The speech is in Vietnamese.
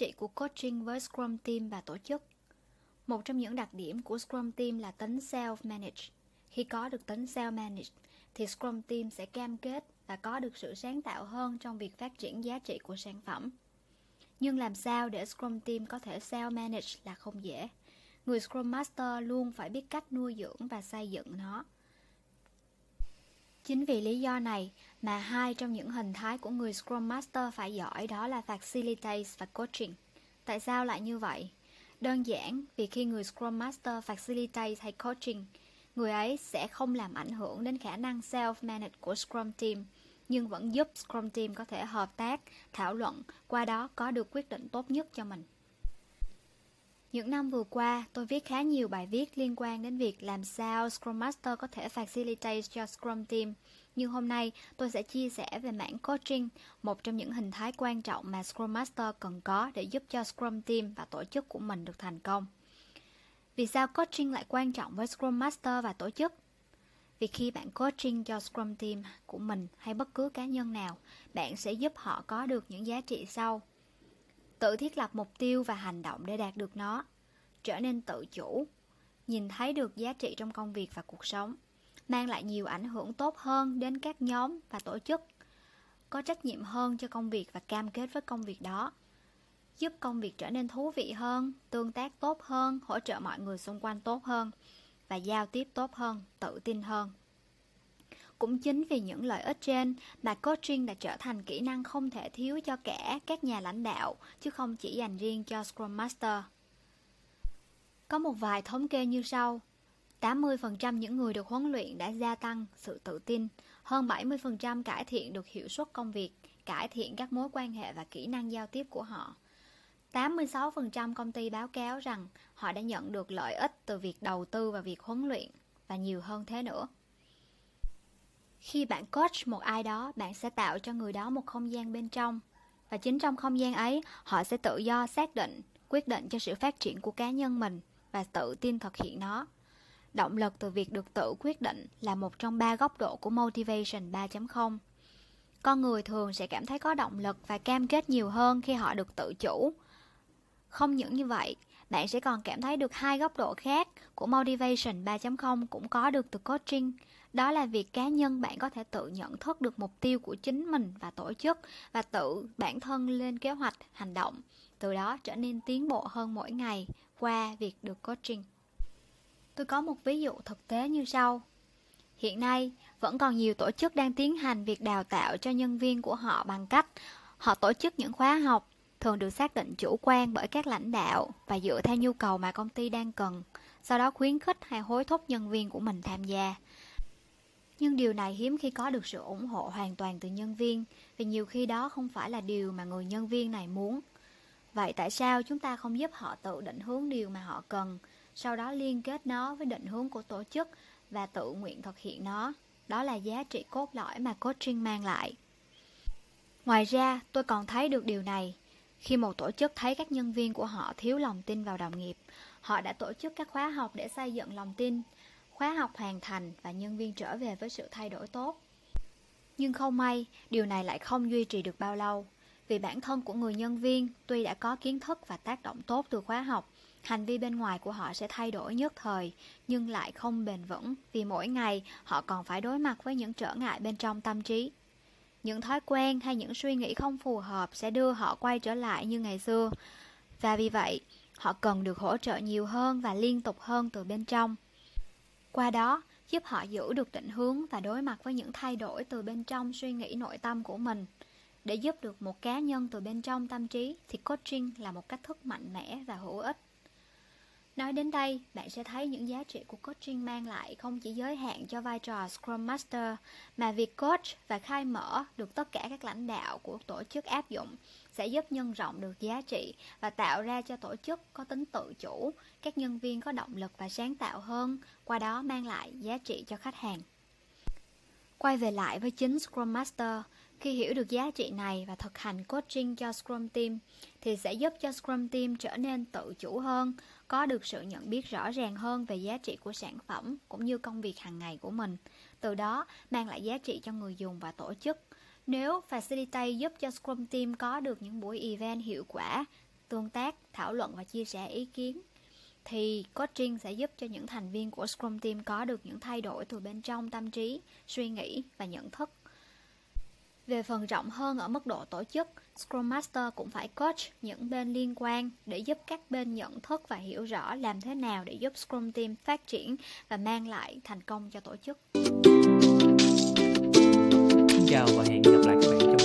trị của coaching với Scrum Team và tổ chức. Một trong những đặc điểm của Scrum Team là tính self-manage. Khi có được tính self-manage, thì Scrum Team sẽ cam kết và có được sự sáng tạo hơn trong việc phát triển giá trị của sản phẩm. Nhưng làm sao để Scrum Team có thể self-manage là không dễ. Người Scrum Master luôn phải biết cách nuôi dưỡng và xây dựng nó. Chính vì lý do này mà hai trong những hình thái của người Scrum Master phải giỏi đó là Facilitate và Coaching. Tại sao lại như vậy? Đơn giản vì khi người Scrum Master Facilitate hay Coaching, người ấy sẽ không làm ảnh hưởng đến khả năng self-manage của Scrum Team, nhưng vẫn giúp Scrum Team có thể hợp tác, thảo luận, qua đó có được quyết định tốt nhất cho mình. Những năm vừa qua, tôi viết khá nhiều bài viết liên quan đến việc làm sao Scrum Master có thể facilitate cho Scrum Team. Nhưng hôm nay, tôi sẽ chia sẻ về mảng coaching, một trong những hình thái quan trọng mà Scrum Master cần có để giúp cho Scrum Team và tổ chức của mình được thành công. Vì sao coaching lại quan trọng với Scrum Master và tổ chức? Vì khi bạn coaching cho Scrum Team của mình hay bất cứ cá nhân nào, bạn sẽ giúp họ có được những giá trị sau tự thiết lập mục tiêu và hành động để đạt được nó, trở nên tự chủ, nhìn thấy được giá trị trong công việc và cuộc sống, mang lại nhiều ảnh hưởng tốt hơn đến các nhóm và tổ chức, có trách nhiệm hơn cho công việc và cam kết với công việc đó, giúp công việc trở nên thú vị hơn, tương tác tốt hơn, hỗ trợ mọi người xung quanh tốt hơn và giao tiếp tốt hơn, tự tin hơn cũng chính vì những lợi ích trên mà coaching đã trở thành kỹ năng không thể thiếu cho cả các nhà lãnh đạo, chứ không chỉ dành riêng cho Scrum Master. Có một vài thống kê như sau. 80% những người được huấn luyện đã gia tăng sự tự tin, hơn 70% cải thiện được hiệu suất công việc, cải thiện các mối quan hệ và kỹ năng giao tiếp của họ. 86% công ty báo cáo rằng họ đã nhận được lợi ích từ việc đầu tư vào việc huấn luyện và nhiều hơn thế nữa. Khi bạn coach một ai đó, bạn sẽ tạo cho người đó một không gian bên trong. Và chính trong không gian ấy, họ sẽ tự do xác định, quyết định cho sự phát triển của cá nhân mình và tự tin thực hiện nó. Động lực từ việc được tự quyết định là một trong ba góc độ của Motivation 3.0. Con người thường sẽ cảm thấy có động lực và cam kết nhiều hơn khi họ được tự chủ. Không những như vậy, bạn sẽ còn cảm thấy được hai góc độ khác của Motivation 3.0 cũng có được từ coaching – đó là việc cá nhân bạn có thể tự nhận thức được mục tiêu của chính mình và tổ chức và tự bản thân lên kế hoạch, hành động. Từ đó trở nên tiến bộ hơn mỗi ngày qua việc được coaching. Tôi có một ví dụ thực tế như sau. Hiện nay, vẫn còn nhiều tổ chức đang tiến hành việc đào tạo cho nhân viên của họ bằng cách họ tổ chức những khóa học thường được xác định chủ quan bởi các lãnh đạo và dựa theo nhu cầu mà công ty đang cần, sau đó khuyến khích hay hối thúc nhân viên của mình tham gia. Nhưng điều này hiếm khi có được sự ủng hộ hoàn toàn từ nhân viên, vì nhiều khi đó không phải là điều mà người nhân viên này muốn. Vậy tại sao chúng ta không giúp họ tự định hướng điều mà họ cần, sau đó liên kết nó với định hướng của tổ chức và tự nguyện thực hiện nó? Đó là giá trị cốt lõi mà coaching mang lại. Ngoài ra, tôi còn thấy được điều này khi một tổ chức thấy các nhân viên của họ thiếu lòng tin vào đồng nghiệp họ đã tổ chức các khóa học để xây dựng lòng tin khóa học hoàn thành và nhân viên trở về với sự thay đổi tốt. Nhưng không may, điều này lại không duy trì được bao lâu. Vì bản thân của người nhân viên tuy đã có kiến thức và tác động tốt từ khóa học, hành vi bên ngoài của họ sẽ thay đổi nhất thời, nhưng lại không bền vững vì mỗi ngày họ còn phải đối mặt với những trở ngại bên trong tâm trí. Những thói quen hay những suy nghĩ không phù hợp sẽ đưa họ quay trở lại như ngày xưa. Và vì vậy, họ cần được hỗ trợ nhiều hơn và liên tục hơn từ bên trong. Qua đó, giúp họ giữ được định hướng và đối mặt với những thay đổi từ bên trong suy nghĩ nội tâm của mình. Để giúp được một cá nhân từ bên trong tâm trí thì coaching là một cách thức mạnh mẽ và hữu ích. Nói đến đây, bạn sẽ thấy những giá trị của coaching mang lại không chỉ giới hạn cho vai trò Scrum Master, mà việc coach và khai mở được tất cả các lãnh đạo của tổ chức áp dụng sẽ giúp nhân rộng được giá trị và tạo ra cho tổ chức có tính tự chủ, các nhân viên có động lực và sáng tạo hơn, qua đó mang lại giá trị cho khách hàng. Quay về lại với chính Scrum Master, khi hiểu được giá trị này và thực hành coaching cho Scrum Team thì sẽ giúp cho Scrum Team trở nên tự chủ hơn, có được sự nhận biết rõ ràng hơn về giá trị của sản phẩm cũng như công việc hàng ngày của mình. Từ đó mang lại giá trị cho người dùng và tổ chức. Nếu Facilitate giúp cho Scrum Team có được những buổi event hiệu quả tương tác, thảo luận và chia sẻ ý kiến thì coaching sẽ giúp cho những thành viên của Scrum Team có được những thay đổi từ bên trong tâm trí, suy nghĩ và nhận thức. Về phần rộng hơn ở mức độ tổ chức, Scrum Master cũng phải coach những bên liên quan để giúp các bên nhận thức và hiểu rõ làm thế nào để giúp Scrum Team phát triển và mang lại thành công cho tổ chức. Xin chào và hẹn gặp lại các bạn